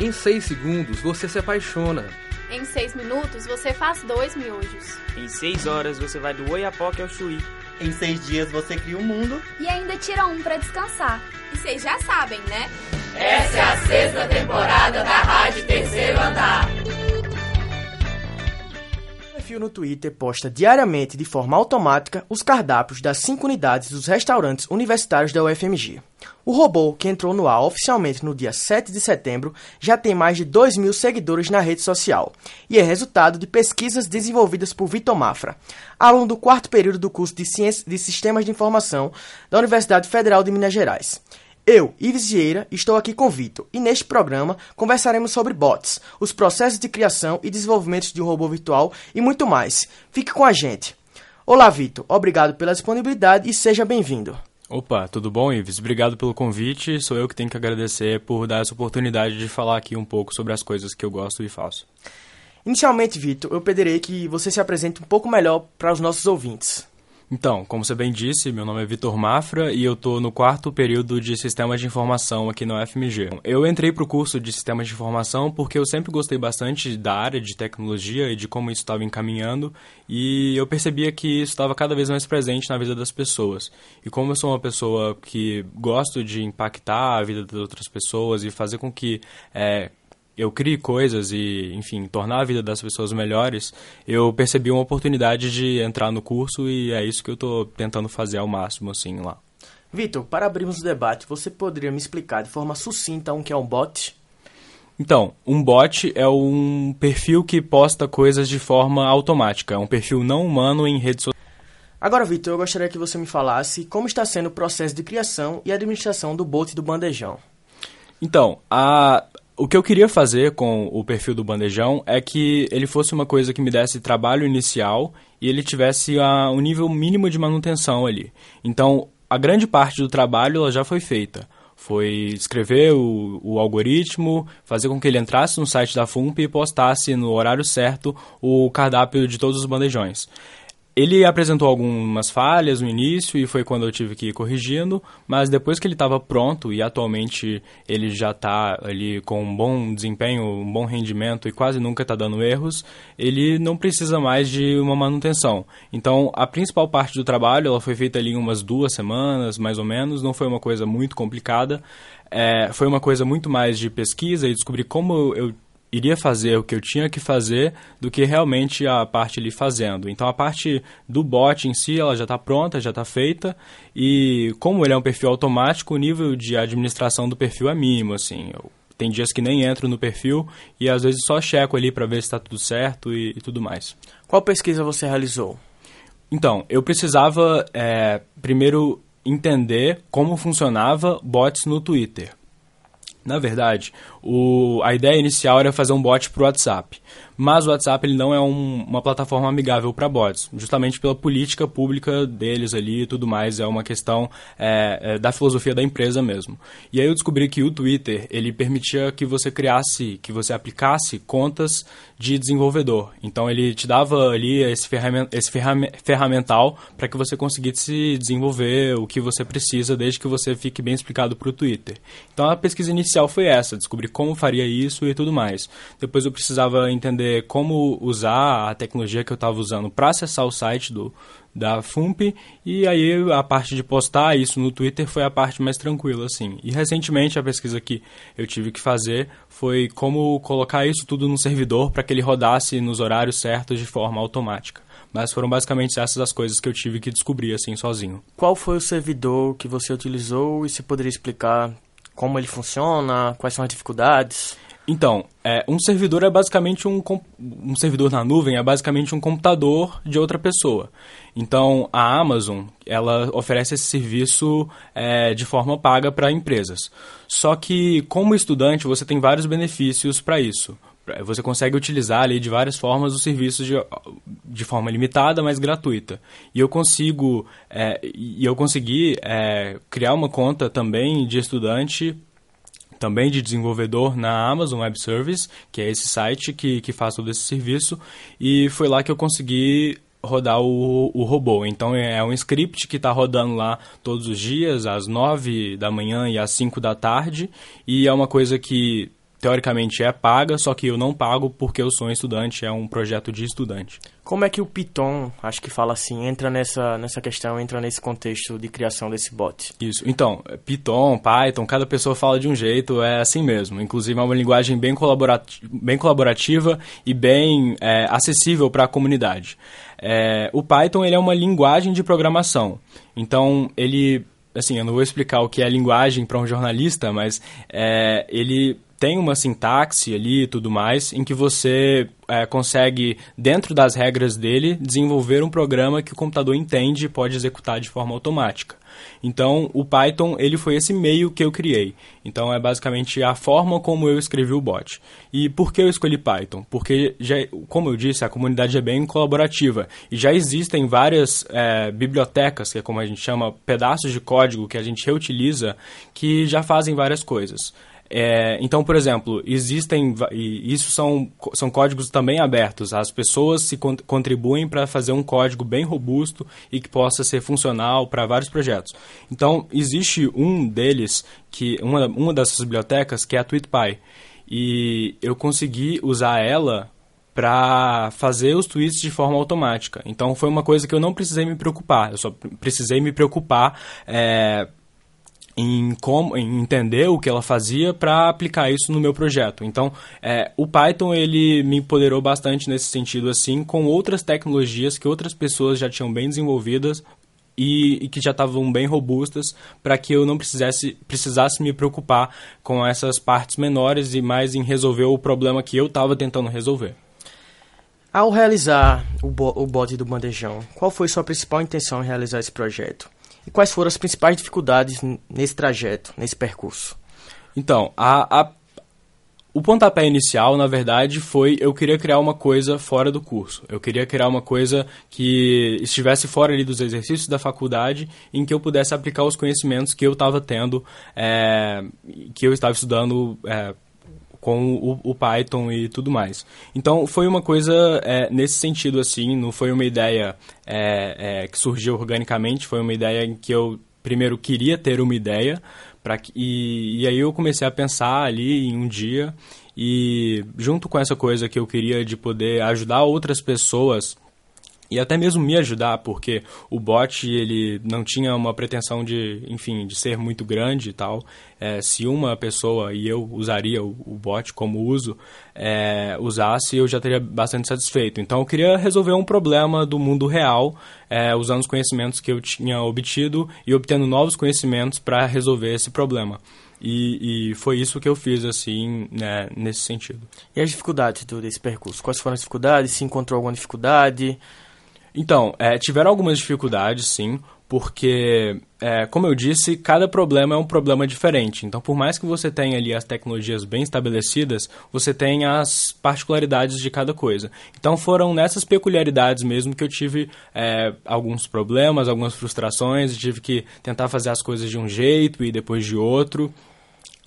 Em 6 segundos você se apaixona. Em 6 minutos você faz dois miojos. Em 6 horas você vai do Oiapoque ao Chuí. Em seis dias você cria o um mundo. E ainda tira um para descansar. E vocês já sabem, né? Essa é a sexta temporada da Rádio Terceiro Andar. O perfil no Twitter posta diariamente, de forma automática, os cardápios das cinco unidades dos restaurantes universitários da UFMG. O robô, que entrou no ar oficialmente no dia 7 de setembro, já tem mais de 2 mil seguidores na rede social e é resultado de pesquisas desenvolvidas por Vitor Mafra, aluno do quarto período do curso de Ciências de Sistemas de Informação da Universidade Federal de Minas Gerais. Eu, Ives Vieira, estou aqui com Vitor e neste programa conversaremos sobre bots, os processos de criação e desenvolvimento de um robô virtual e muito mais. Fique com a gente. Olá, Vitor. Obrigado pela disponibilidade e seja bem-vindo. Opa, tudo bom, Ives? Obrigado pelo convite. Sou eu que tenho que agradecer por dar essa oportunidade de falar aqui um pouco sobre as coisas que eu gosto e faço. Inicialmente, Vitor, eu pedirei que você se apresente um pouco melhor para os nossos ouvintes. Então, como você bem disse, meu nome é Vitor Mafra e eu estou no quarto período de Sistemas de Informação aqui no UFMG. Eu entrei para o curso de Sistemas de Informação porque eu sempre gostei bastante da área de tecnologia e de como isso estava encaminhando e eu percebia que isso estava cada vez mais presente na vida das pessoas. E como eu sou uma pessoa que gosto de impactar a vida das outras pessoas e fazer com que é, eu crie coisas e, enfim, tornar a vida das pessoas melhores, eu percebi uma oportunidade de entrar no curso e é isso que eu estou tentando fazer ao máximo, assim, lá. Vitor, para abrirmos o debate, você poderia me explicar de forma sucinta o que é um bot? Então, um bot é um perfil que posta coisas de forma automática, é um perfil não humano em redes sociais. Agora, Vitor, eu gostaria que você me falasse como está sendo o processo de criação e administração do bot do Bandejão. Então, a, o que eu queria fazer com o perfil do Bandejão é que ele fosse uma coisa que me desse trabalho inicial e ele tivesse a, um nível mínimo de manutenção ali. Então, a grande parte do trabalho ela já foi feita. Foi escrever o, o, algoritmo, fazer com que ele entrasse no site da FUMP e postasse no horário certo o cardápio de todos os bandejões. Ele apresentou algumas falhas no início e foi quando eu tive que ir corrigindo, mas depois que ele estava pronto e atualmente ele já está ali com um bom desempenho, um bom rendimento e quase nunca está dando erros, ele não precisa mais de uma manutenção. Então a principal parte do trabalho ela foi feita ali em umas duas semanas, mais ou menos, não foi uma coisa muito complicada, é, foi uma coisa muito mais de pesquisa e descobrir como eu iria fazer o que eu tinha que fazer do que realmente a parte ali fazendo. Então a parte do bot em si ela já está pronta, já está feita e como ele é um perfil automático, o nível de administração do perfil é mínimo. Assim, eu, tem dias que nem entro no perfil e às vezes só checo ali para ver se está tudo certo e, e, tudo mais. Qual pesquisa você realizou? Então eu precisava é, primeiro entender como funcionava bots no Twitter. Na verdade, o, a ideia inicial era fazer um bot para o WhatsApp. Mas o WhatsApp ele não é um, uma plataforma amigável para bots, justamente pela política pública deles ali e tudo mais. É uma questão é, é, da filosofia da empresa mesmo. E aí eu descobri que o Twitter ele permitia que você criasse, que você aplicasse contas de desenvolvedor. Então ele te dava ali esse, esse ferramental para que você conseguisse desenvolver o que você precisa, desde que você fique bem explicado para o Twitter. Então a pesquisa inicial foi essa, descobrir como faria isso e tudo mais. Depois eu precisava entender como usar a tecnologia que eu estava usando para acessar o site do, da FUMP e aí a parte de postar isso no Twitter foi a parte mais tranquila assim. E recentemente a pesquisa que eu tive que fazer foi como colocar isso tudo no servidor para que ele rodasse nos horários certos de forma automática. Mas foram basicamente essas as coisas que eu tive que descobrir assim sozinho. Qual foi o servidor que você utilizou e se poderia explicar como ele funciona, quais são as dificuldades? Então, é, um servidor é basicamente um, um servidor na nuvem é basicamente um computador de outra pessoa. Então, a Amazon ela oferece esse serviço é, de forma paga para empresas. Só que, como estudante, você tem vários benefícios para isso. Você consegue utilizar ali de várias formas os serviços de, de forma limitada, mas gratuita. E eu consigo é, e eu consegui é, criar uma conta também de estudante também de desenvolvedor na Amazon Web Service, que é esse site que, que faz todo esse serviço, e foi lá que eu consegui rodar o, o robô. Então é, é um script que está rodando lá todos os dias, às 9 da manhã e às 5 da tarde, e é uma coisa que teoricamente é paga, só que eu não pago porque eu sou um estudante, é um projeto de estudante. Como é que o Python, acho que fala assim, entra nessa, nessa questão, entra nesse contexto de criação desse bot? Isso. Então, Python, Python, cada pessoa fala de um jeito, é assim mesmo. Inclusive é uma linguagem bem, colaborati bem colaborativa e bem é, acessível para a comunidade. É, o Python ele é uma linguagem de programação. Então, ele assim, eu não vou explicar o que é linguagem para um jornalista, mas é, ele tem uma sintaxe ali e tudo mais, em que você é, consegue, dentro das regras dele, desenvolver um programa que o computador entende e pode executar de forma automática. Então, o Python ele foi esse meio que eu criei. Então, é basicamente a forma como eu escrevi o bot. E por que eu escolhi Python? Porque, já, como eu disse, a comunidade é bem colaborativa e já existem várias é, bibliotecas, que é como a gente chama, pedaços de código que a gente reutiliza, que já fazem várias coisas. É, então, por exemplo, existem, e isso são, são códigos também abertos, as pessoas se contribuem para fazer um código bem robusto e que possa ser funcional para vários projetos. Então, existe um deles, que uma, uma dessas bibliotecas, que é a TweetPy, e eu consegui usar ela para fazer os tweets de forma automática. Então foi uma coisa que eu não precisei me preocupar. Eu só precisei me preocupar é, em, como, em entender o que ela fazia para aplicar isso no meu projeto. Então, é, o Python ele me empoderou bastante nesse sentido, assim, com outras tecnologias que outras pessoas já tinham bem desenvolvidas e, e que já estavam bem robustas para que eu não precisasse, precisasse me preocupar com essas partes menores e mais em resolver o problema que eu estava tentando resolver. Ao realizar o, bo o bot do bandejão, qual foi sua principal intenção em realizar esse projeto? E quais foram as principais dificuldades nesse trajeto, nesse percurso? Então, a, a, o pontapé inicial, na verdade, foi eu queria criar uma coisa fora do curso. Eu queria criar uma coisa que estivesse fora ali dos exercícios da faculdade, em que eu pudesse aplicar os conhecimentos que eu estava tendo, é, que eu estava estudando é, com o, o, Python e tudo mais. Então foi uma coisa é, nesse sentido assim, não foi uma ideia é, é, que surgiu organicamente, foi uma ideia em que eu primeiro queria ter uma ideia para e, e aí eu comecei a pensar ali em um dia e junto com essa coisa que eu queria de poder ajudar outras pessoas e até mesmo me ajudar, porque o bot ele não tinha uma pretensão de, enfim, de ser muito grande e tal. É, se uma pessoa, e eu usaria o, o bot como uso, é, usasse, eu já teria bastante satisfeito. Então eu queria resolver um problema do mundo real, é, usando os conhecimentos que eu tinha obtido e obtendo novos conhecimentos para resolver esse problema. E, e, foi isso que eu fiz, assim, né, nesse sentido. E as dificuldades do, desse percurso? Quais foram as dificuldades? Se encontrou alguma dificuldade? Então, é, tiveram algumas dificuldades, sim, porque, é, como eu disse, cada problema é um problema diferente. Então, por mais que você tenha ali as tecnologias bem estabelecidas, você tem as particularidades de cada coisa. Então, foram nessas peculiaridades mesmo que eu tive é, alguns problemas, algumas frustrações, tive que tentar fazer as coisas de um jeito e depois de outro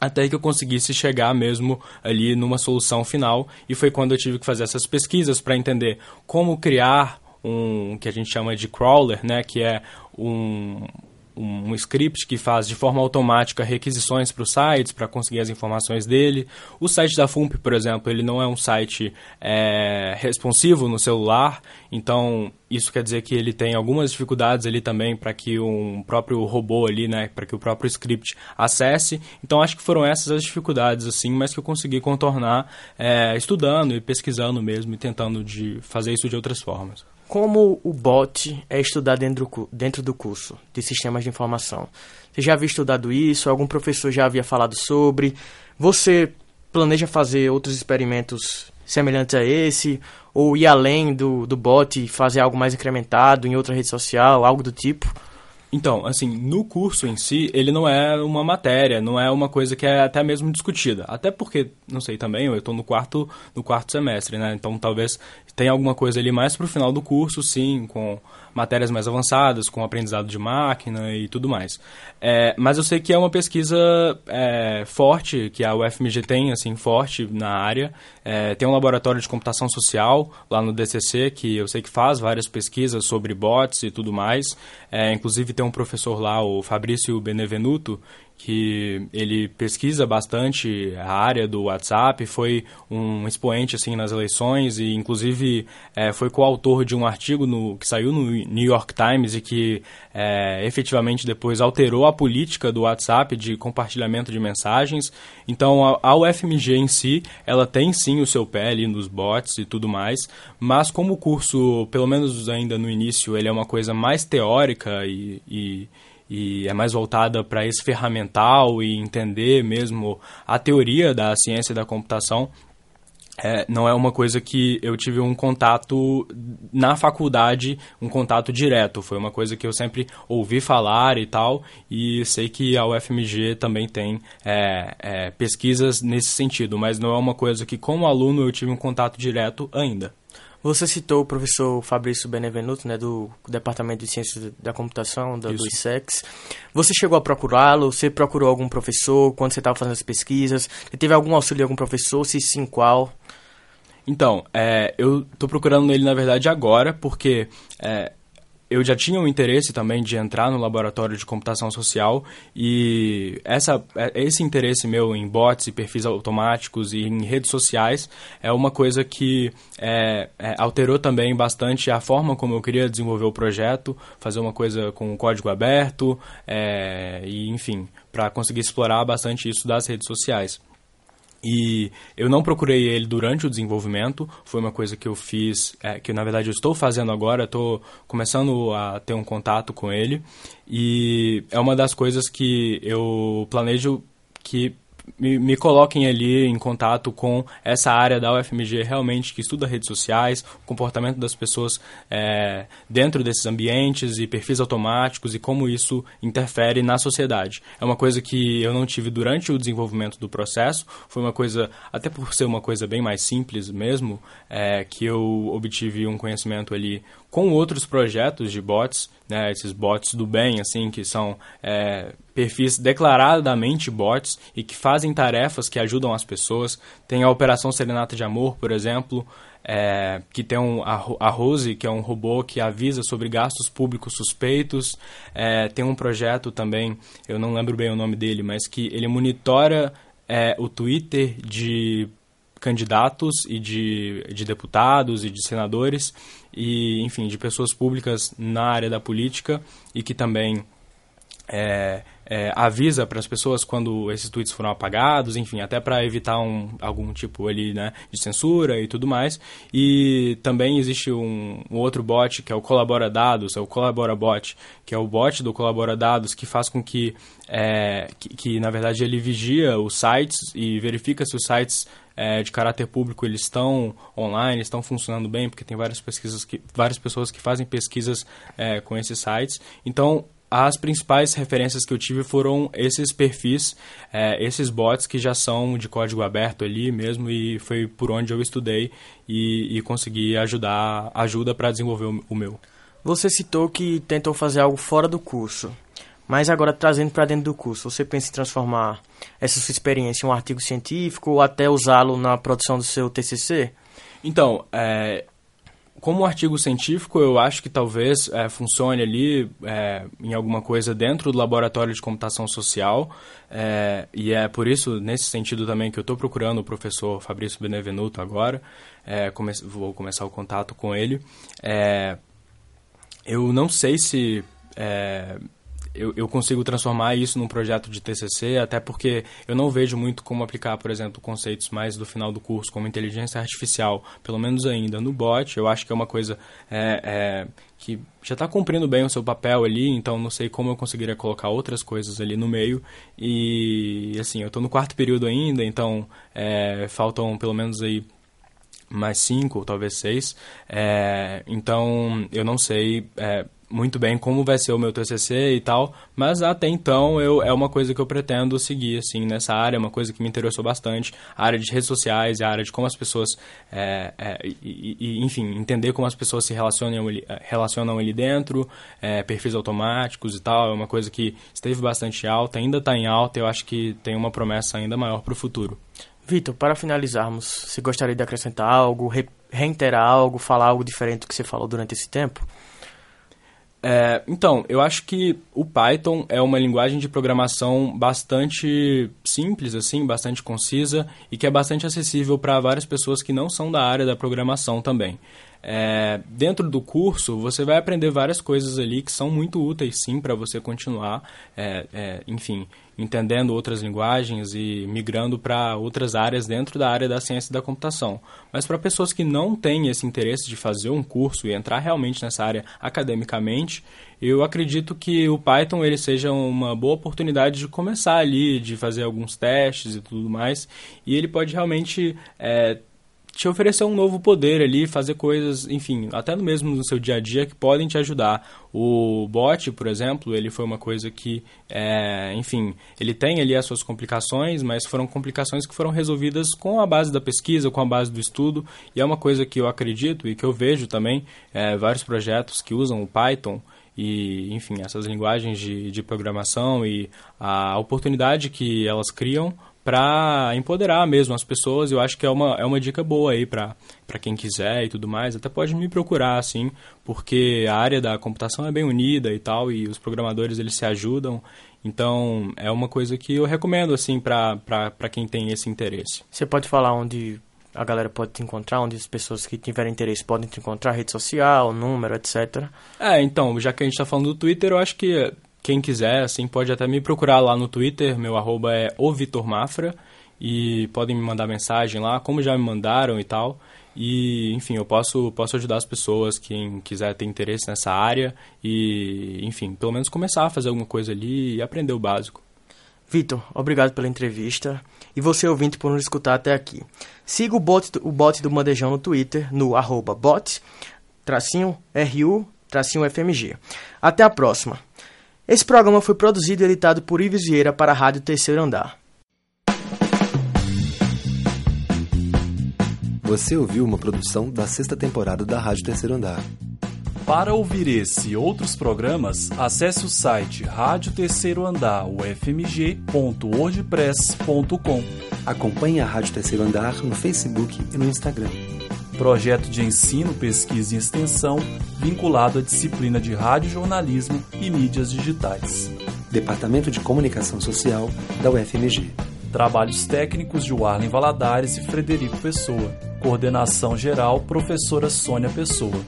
até que eu conseguisse chegar mesmo ali numa solução final e foi quando eu tive que fazer essas pesquisas para entender como criar um que a gente chama de crawler, né, que é um, um, script que faz de forma automática requisições para os sites para conseguir as informações dele. O site da FUMP, por exemplo, ele não é um site é, responsivo no celular, então isso quer dizer que ele tem algumas dificuldades ali também para que um próprio robô ali, né, para que o próprio script acesse. Então acho que foram essas as dificuldades assim, mas que eu consegui contornar é, estudando e pesquisando mesmo e tentando de fazer isso de outras formas como o bot é estudado dentro do, dentro do curso de sistemas de informação. Você já havia estudado isso? Algum professor já havia falado sobre? Você planeja fazer outros experimentos semelhantes a esse? Ou ir além do, do bot e fazer algo mais incrementado em outra rede social, algo do tipo? Então, assim, no curso em si, ele não é uma matéria, não é uma coisa que é até mesmo discutida. Até porque, não sei também, eu estou no quarto, no quarto semestre, né? Então talvez tenha alguma coisa ali mais para o final do curso, sim, com matérias mais avançadas, com aprendizado de máquina e tudo mais. É, mas eu sei que é uma pesquisa é, forte, que a UFMG tem, assim, forte na área. É, tem um laboratório de computação social lá no DCC, que eu sei que faz várias pesquisas sobre bots e tudo mais. É, inclusive tem um professor lá, o Fabrício Benevenuto, que ele pesquisa bastante a área do WhatsApp, foi um expoente assim nas eleições e inclusive é, foi coautor de um artigo no, que saiu no New York Times e que é, efetivamente depois alterou a política do WhatsApp de compartilhamento de mensagens. Então a, a UFMG em si, ela tem sim o seu pé ali nos bots e tudo mais, mas como o curso, pelo menos ainda no início, ele é uma coisa mais teórica e, e e é mais voltada para esse ferramental e entender mesmo a teoria da ciência da computação, é, não é uma coisa que eu tive um contato na faculdade, um contato direto. Foi uma coisa que eu sempre ouvi falar e tal, e sei que a UFMG também tem é, é, pesquisas nesse sentido, mas não é uma coisa que, como aluno, eu tive um contato direto ainda. Você citou o professor Fabrício Benevenuto, né, do Departamento de Ciências da Computação, da, do ISEX. Você chegou a procurá-lo? Você procurou algum professor quando você estava fazendo as pesquisas? Você teve algum auxílio de algum professor? Se sim, qual? Então, é, eu estou procurando ele, na verdade, agora, porque é, eu já tinha um interesse também de entrar no laboratório de computação social e essa, é, esse interesse meu em bots e perfis automáticos e em redes sociais é uma coisa que é, é, alterou também bastante a forma como eu queria desenvolver o projeto, fazer uma coisa com código aberto é, e, enfim, para conseguir explorar bastante isso das redes sociais. E eu não procurei ele durante o desenvolvimento, foi uma coisa que eu fiz, é, que na verdade eu estou fazendo agora, estou começando a ter um contato com ele. E é uma das coisas que eu planejo que me, me coloquem ali em contato com essa área da UFMG realmente que estuda redes sociais, o comportamento das pessoas é, dentro desses ambientes e perfis automáticos e como isso interfere na sociedade. É uma coisa que eu não tive durante o desenvolvimento do processo, foi uma coisa, até por ser uma coisa bem mais simples mesmo, é, que eu obtive um conhecimento ali com outros projetos de bots, né, esses bots do bem, assim, que são é, perfis declaradamente bots e que fazem tarefas que ajudam as pessoas. Tem a Operação Serenata de Amor, por exemplo, é, que tem um, a, Rose, que é um robô que avisa sobre gastos públicos suspeitos. É, tem um projeto também, eu não lembro bem o nome dele, mas que ele monitora é, o Twitter de candidatos e de, de deputados e de senadores e, enfim, de pessoas públicas na área da política e que também é, é, avisa para as pessoas quando esses tweets foram apagados, enfim, até para evitar um, algum tipo ali, né, de censura e tudo mais. E também existe um, um, outro bot que é o Colabora Dados, é o Colabora Bot, que é o bot do Colabora Dados que faz com que, é, que, que, na verdade ele vigia os sites e verifica se os sites é, de caráter público eles estão online, estão funcionando bem, porque tem várias pesquisas que várias pessoas que fazem pesquisas é, com esses sites. Então as principais referências que eu tive foram esses perfis, é, esses bots que já são de código aberto ali mesmo e foi por onde eu estudei e, e consegui ajudar ajuda para desenvolver o, o meu. Você citou que tentou fazer algo fora do curso, mas agora trazendo para dentro do curso, você pensa em transformar essa sua experiência em um artigo científico ou até usá-lo na produção do seu TCC? Então, é, como artigo científico, eu acho que talvez é, funcione ali é, em alguma coisa dentro do laboratório de computação social. É, e é por isso, nesse sentido também, que eu estou procurando o professor Fabrício Benevenuto agora. Come vou começar o contato com ele. eu não sei se eu, eu, consigo transformar isso num projeto de TCC, até porque eu não vejo muito como aplicar, por exemplo, conceitos mais do final do curso, como inteligência artificial, pelo menos ainda no bot. Eu acho que é uma coisa é, é, que já está cumprindo bem o seu papel ali, então não sei como eu conseguiria colocar outras coisas ali no meio. E, assim, eu estou no quarto período ainda, então é, faltam pelo menos aí mais cinco, talvez seis. É, então, eu não sei é, muito bem como vai ser o meu TCC e tal, mas até então eu, é uma coisa que eu pretendo seguir, assim, nessa área, é uma coisa que me interessou bastante, a área de redes sociais, a área de como as pessoas, é, é, e, e, enfim, entender como as pessoas se relacionam ali, é, relacionam ali dentro, é, perfis automáticos e tal, é uma coisa que esteve bastante alta, ainda está em alta, eu acho que tem uma promessa ainda maior para o futuro. Vitor, para finalizarmos, você gostaria de acrescentar algo, re reiterar algo, falar algo diferente do que você falou durante esse tempo? É, então, eu acho que o Python é uma linguagem de programação bastante simples, assim, bastante concisa e que é bastante acessível para várias pessoas que não são da área da programação também. É, dentro do curso, você vai aprender várias coisas ali que são muito úteis, sim, para você continuar, é, é, enfim, entendendo outras linguagens e migrando para outras áreas dentro da área da ciência da computação. Mas para pessoas que não têm esse interesse de fazer um curso e entrar realmente nessa área academicamente, eu acredito que o Python ele seja uma boa oportunidade de começar ali, de fazer alguns testes e tudo mais, e ele pode realmente é, te oferecer um novo poder ali, fazer coisas, enfim, até no mesmo no seu dia a dia que podem te ajudar. O bot, por exemplo, ele foi uma coisa que, é, enfim, ele tem ali as suas complicações, mas foram complicações que foram resolvidas com a base da pesquisa, com a base do estudo, e é uma coisa que eu acredito e que eu vejo também é, vários projetos que usam o Python e, enfim, essas linguagens de, de programação e a oportunidade que elas criam para empoderar mesmo as pessoas. Eu acho que é uma, é uma dica boa aí para quem quiser e tudo mais. Até pode me procurar, assim, porque a área da computação é bem unida e tal, e os programadores eles se ajudam. Então, é uma coisa que eu recomendo, assim, para quem tem esse interesse. Você pode falar onde a galera pode te encontrar, onde as pessoas que tiverem interesse podem te encontrar, rede social, número, etc. É, então, já que a gente está falando do Twitter, eu acho que quem quiser, assim, pode até me procurar lá no Twitter, meu arroba é o Vitor Mafra, e podem me mandar mensagem lá, como já me mandaram e tal. E, enfim, eu posso, posso ajudar as pessoas, quem quiser ter interesse nessa área, e, enfim, pelo menos começar a fazer alguma coisa ali e aprender o básico. Vitor, obrigado pela entrevista. E você ouvinte por nos escutar até aqui. Siga o bot, o bot do Bandejão no Twitter, no arroba bot, tracinho, RU, tracinho FMG. Até a próxima. Esse programa foi produzido e editado por Ives Vieira para a Rádio Terceiro Andar. Você ouviu uma produção da sexta temporada da Rádio Terceiro Andar. Para ouvir esse e outros programas, acesse o site Rádio Terceiro Andar, ufmg.wordpress.com. Acompanhe a Rádio Terceiro Andar no Facebook e no Instagram projeto de ensino, pesquisa e extensão vinculado à disciplina de rádio jornalismo e mídias digitais. Departamento de Comunicação Social da UFMG. Trabalhos técnicos de Warlen Valadares e Frederico Pessoa. Coordenação geral, professora Sônia Pessoa.